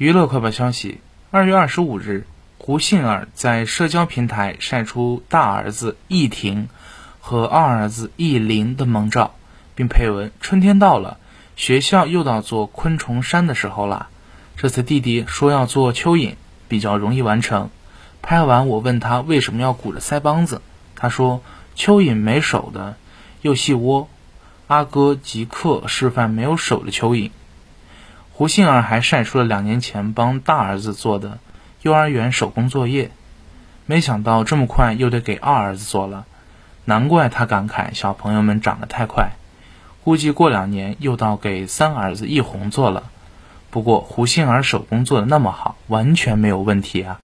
娱乐快报消息：二月二十五日，胡杏儿在社交平台晒出大儿子易廷和二儿子易林的萌照，并配文：“春天到了，学校又到做昆虫山的时候啦。这次弟弟说要做蚯蚓，比较容易完成。拍完我问他为什么要鼓着腮帮子，他说蚯蚓没手的，又细窝。阿哥即刻示范没有手的蚯蚓。”胡杏儿还晒出了两年前帮大儿子做的幼儿园手工作业，没想到这么快又得给二儿子做了，难怪他感慨小朋友们长得太快，估计过两年又到给三儿子一红做了。不过胡杏儿手工做的那么好，完全没有问题啊。